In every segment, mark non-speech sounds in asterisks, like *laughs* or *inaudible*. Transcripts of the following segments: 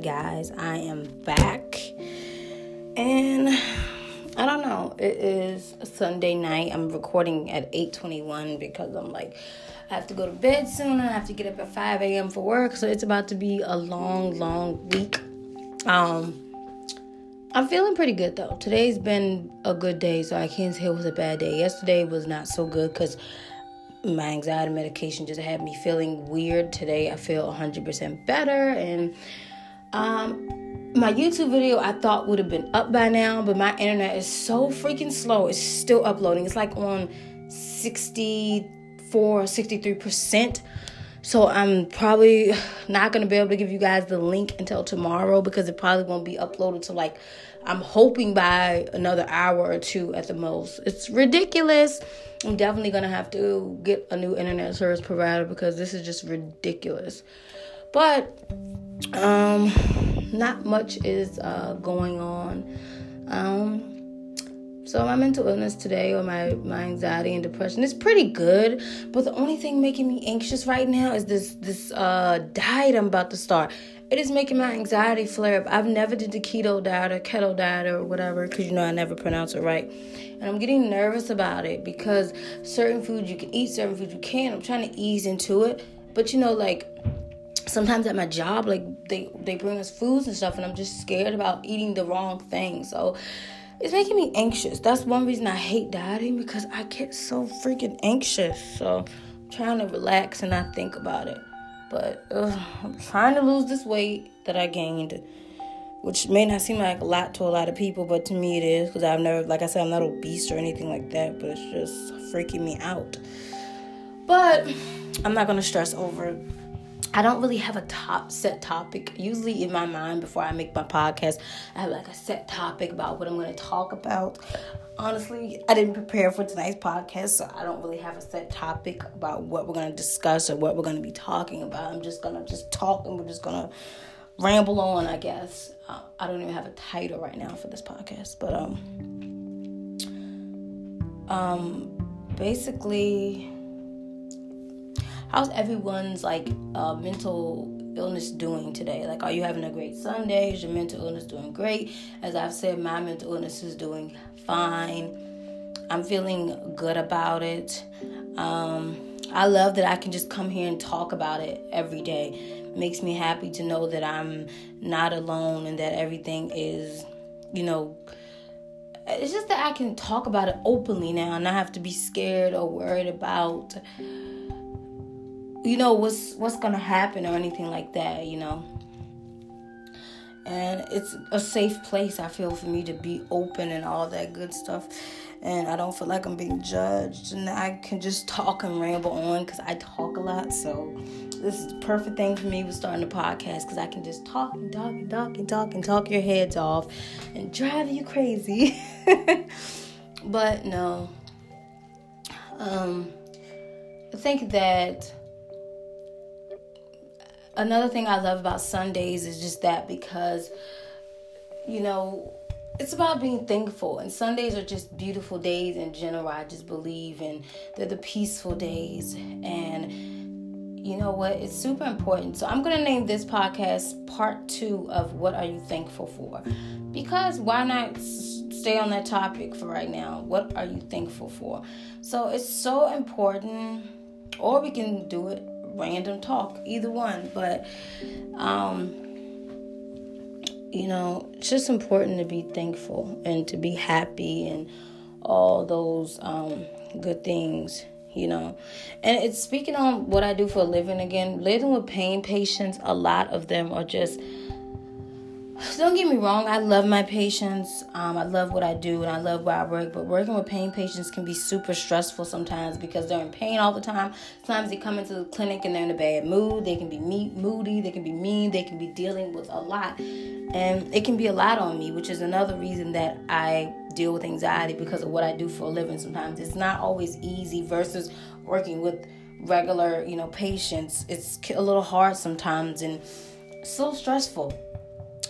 guys, I am back. And I don't know, it is Sunday night. I'm recording at 8:21 because I'm like I have to go to bed soon. I have to get up at 5 a.m. for work, so it's about to be a long, long week. Um I'm feeling pretty good though. Today's been a good day, so I can't say it was a bad day. Yesterday was not so good because my anxiety medication just had me feeling weird. Today I feel 100% better and um my YouTube video I thought would have been up by now, but my internet is so freaking slow. It's still uploading. It's like on 64, 63%. So I'm probably *sighs* not going to be able to give you guys the link until tomorrow because it probably won't be uploaded to like I'm hoping by another hour or two at the most. It's ridiculous. I'm definitely going to have to get a new internet service provider because this is just ridiculous. But um not much is uh, going on. Um, so my mental illness today, or my my anxiety and depression, is pretty good. But the only thing making me anxious right now is this this uh, diet I'm about to start. It is making my anxiety flare up. I've never did the keto diet or keto diet or whatever because you know I never pronounce it right, and I'm getting nervous about it because certain foods you can eat, certain foods you can't. I'm trying to ease into it, but you know like sometimes at my job like they they bring us foods and stuff and i'm just scared about eating the wrong thing. So it's making me anxious. That's one reason i hate dieting because i get so freaking anxious. So i'm trying to relax and not think about it. But uh, i'm trying to lose this weight that i gained which may not seem like a lot to a lot of people but to me it is because i've never like i said i'm not obese or anything like that but it's just freaking me out. But i'm not going to stress over I don't really have a top set topic. Usually in my mind before I make my podcast, I have like a set topic about what I'm going to talk about. Honestly, I didn't prepare for tonight's podcast, so I don't really have a set topic about what we're going to discuss or what we're going to be talking about. I'm just going to just talk and we're just going to ramble on, I guess. Uh, I don't even have a title right now for this podcast, but um um basically how's everyone's like uh, mental illness doing today? Like, are you having a great Sunday? Is your mental illness doing great? As I've said, my mental illness is doing fine. I'm feeling good about it. Um, I love that I can just come here and talk about it every day. It makes me happy to know that I'm not alone and that everything is, you know, it's just that I can talk about it openly now and not have to be scared or worried about you know what's what's gonna happen or anything like that you know? And it's a safe place i feel for me to be open and all that good stuff. And i don't feel like i'm being judged. And i can just talk and ramble on because i talk a lot. So this is the perfect thing for me with starting a podcast because i can just talk and talk and talk and talk and talk your heads off and drive you crazy. *laughs* But no. Um i think that another thing I love about Sundays is just that because, you know, it's about being thankful. And Sundays are just beautiful days in general. I just believe, and they're the peaceful days. And you know what? It's super important. So I'm gonna name this podcast part two of what are you thankful for? Because why not stay on that topic for right now? What are you thankful for? So it's so important, or we can do it random talk, either one. But, um, you know, it's just important to be thankful and to be happy and all those um, good things, you know. And it's speaking on what I do for a living again, living with pain patients, a lot of them are just *sighs* don't get me wrong, I love my patients. Um, I love what I do and I love where I work. But working with pain patients can be super stressful sometimes because they're in pain all the time. Sometimes they come into the clinic and they're in a bad mood. They can be moody, they can be mean, they can be dealing with a lot. And it can be a lot on me, which is another reason that I deal with anxiety because of what I do for a living sometimes. It's not always easy versus working with regular, you know, patients. It's a little hard sometimes and so stressful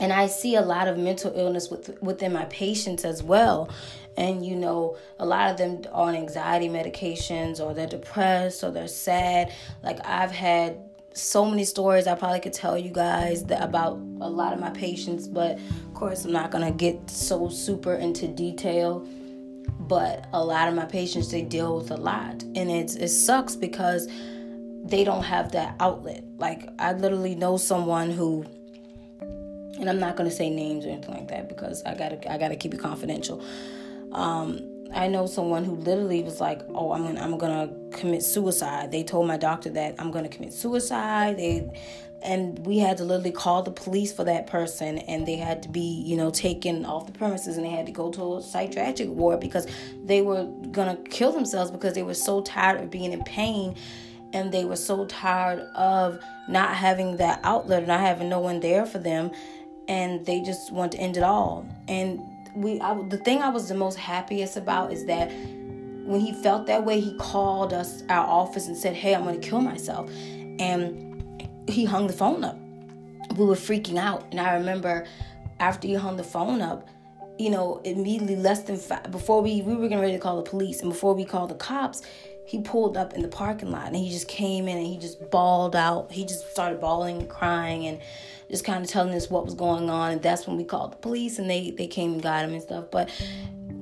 and I see a lot of mental illness with, within my patients as well. And you know, a lot of them on anxiety medications, or they're depressed, or they're sad. Like I've had so many stories I probably could tell you guys about a lot of my patients, but of course I'm not gonna get so super into detail. But a lot of my patients they deal with a lot, and it's it sucks because they don't have that outlet. Like I literally know someone who and I'm not gonna say names or anything like that because I gotta I gotta keep it confidential. Um, I know someone who literally was like, "Oh, I'm gonna I'm gonna commit suicide." They told my doctor that I'm gonna commit suicide. They and we had to literally call the police for that person and they had to be you know taken off the premises and they had to go to a psychiatric ward because they were gonna kill themselves because they were so tired of being in pain and they were so tired of not having that outlet and not having no one there for them and they just want to end it all. And we I, the thing I was the most happiest about is that when he felt that way, he called us our office and said, "Hey, I'm going to kill myself," and he hung the phone up. We were freaking out, and I remember after he hung the phone up, you know, immediately less than five before we we were getting ready to call the police, and before we called the cops, he pulled up in the parking lot and he just came in and he just bawled out. He just started bawling and crying and just kind of telling us what was going on. And that's when we called the police and they, they came and got him and stuff. But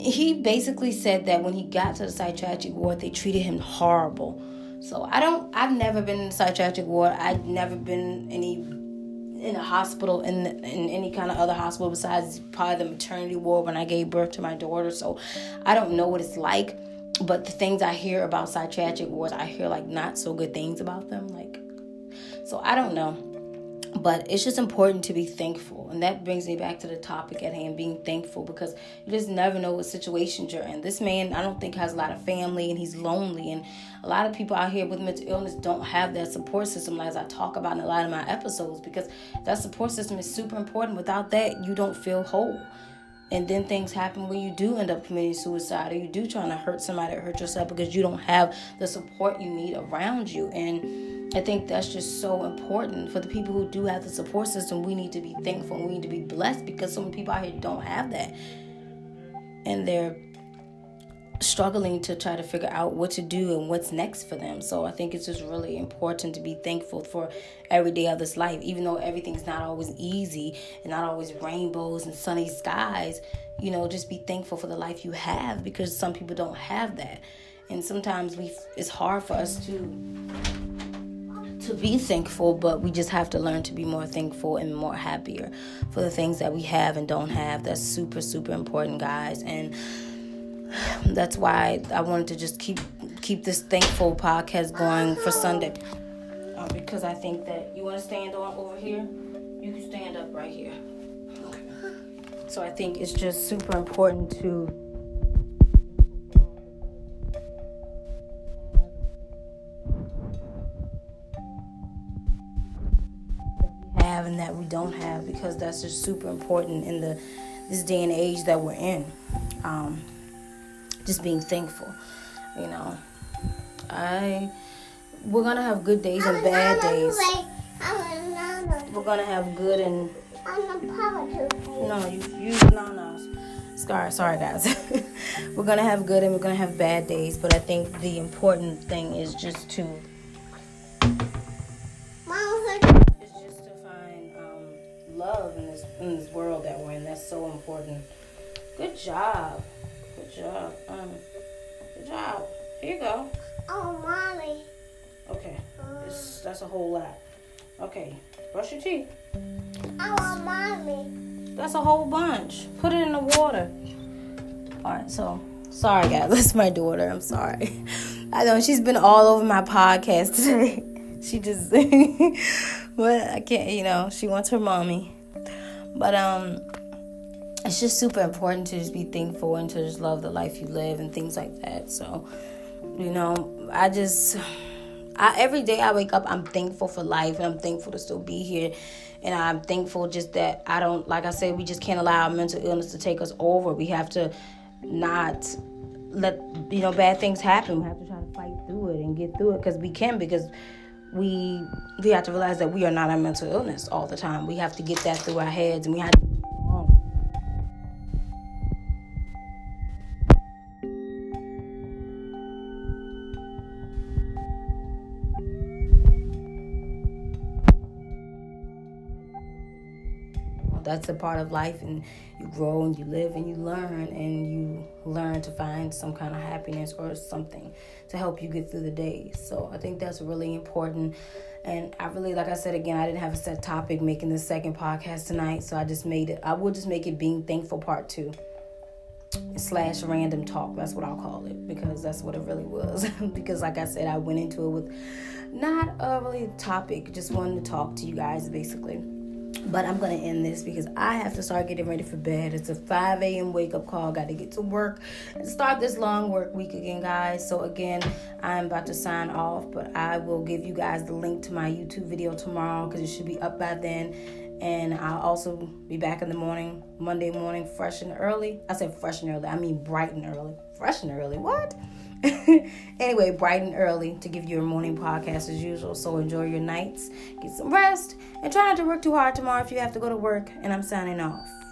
he basically said that when he got to the psychiatric ward, they treated him horrible. So I don't, I've never been in the psychiatric ward. I've never been any in a hospital in in any kind of other hospital besides probably the maternity ward when I gave birth to my daughter. So I don't know what it's like but the things I hear about psychiatric wards, I hear like not so good things about them. Like, so I don't know. But it's just important to be thankful. And that brings me back to the topic at hand being thankful because you just never know what situations you're in. This man, I don't think, has a lot of family and he's lonely. And a lot of people out here with mental illness don't have that support system, as I talk about in a lot of my episodes, because that support system is super important. Without that, you don't feel whole and then things happen when you do end up committing suicide or you do trying to hurt somebody or hurt yourself because you don't have the support you need around you. And i think that's just so important. For the people who do have the support system we need to be thankful we need to be blessed because so many people out here don't have that. And they're struggling to try to figure out what to do and what's next for them. So I think it's just really important to be thankful for every day of this life, even though everything's not always easy and not always rainbows and sunny skies. You know, just be thankful for the life you have because some people don't have that, and sometimes we it's hard for us to to be thankful, but we just have to learn to be more thankful and more happier for the things that we have and don't have. That's super super important, guys, and that's why I wanted to just keep keep this thankful podcast going for Sunday. Uh, because I think that you want to stand on over here, you can stand up right here. Okay. So I think it's just super important to have and that we don't have because that's just super important in the this day and age that we're in. Um, just being thankful. You know, I we're gonna have good days and bad days. We're gonna have good and I'm a positive. no, you use nanas. Sorry, sorry guys. *laughs* we're gonna have good and we're gonna have bad days, but I think the important thing is just to it's just to find um, love in this in this world that we're in. That's so important. Good job. Good job. Um, good job. Here you go. Oh, mommy. Okay. This, that's a whole lot. Okay. Brush your teeth. I want mommy. That's a whole bunch. Put it in the water. All right. So sorry, guys. *laughs* That's my daughter. I'm sorry. I know she's been all over my podcast today. *laughs* she just, *laughs* but I can't. You know, she wants her mommy. But um it's just super important to just be thankful and to just love the life you live and things like that. So, you know, I just I, every day I wake up, I'm thankful for life and I'm thankful to still be here. And I'm thankful just that I don't, like I said, we just can't allow mental illness to take us over. We have to not let, you know, bad things happen. We have to try to fight through it and get through it because we can, because we we have to realize that we are not a mental illness all the time. We have to get that through our heads and we have to that's a part of life, and you grow and you live and you learn, and you learn to find some kind of happiness or something to help you get through the day. So I think that's really important. And I really, like I said again, I didn't have a set topic making the second podcast tonight, so I just made it. I will just make it being thankful part two slash random talk. That's what I'll call it because that's what it really was. *laughs* because, like I said, I went into it with not a really topic, just wanted to talk to you guys basically. But I'm gonna end this because I have to start getting ready for bed. It's a 5 a.m. wake up call. Got to get to work and start this long work week again, guys. So again, I'm about to sign off, but I will give you guys the link to my YouTube video tomorrow because it should be up by then and I'll also be back in the morning, Monday morning, fresh and early. I said fresh and early, I mean bright and early. Fresh and early, what? *laughs* anyway, bright and early to give you a morning podcast as usual. So enjoy your nights, get some rest, and try not to work too hard tomorrow if you have to go to work. And I'm signing off.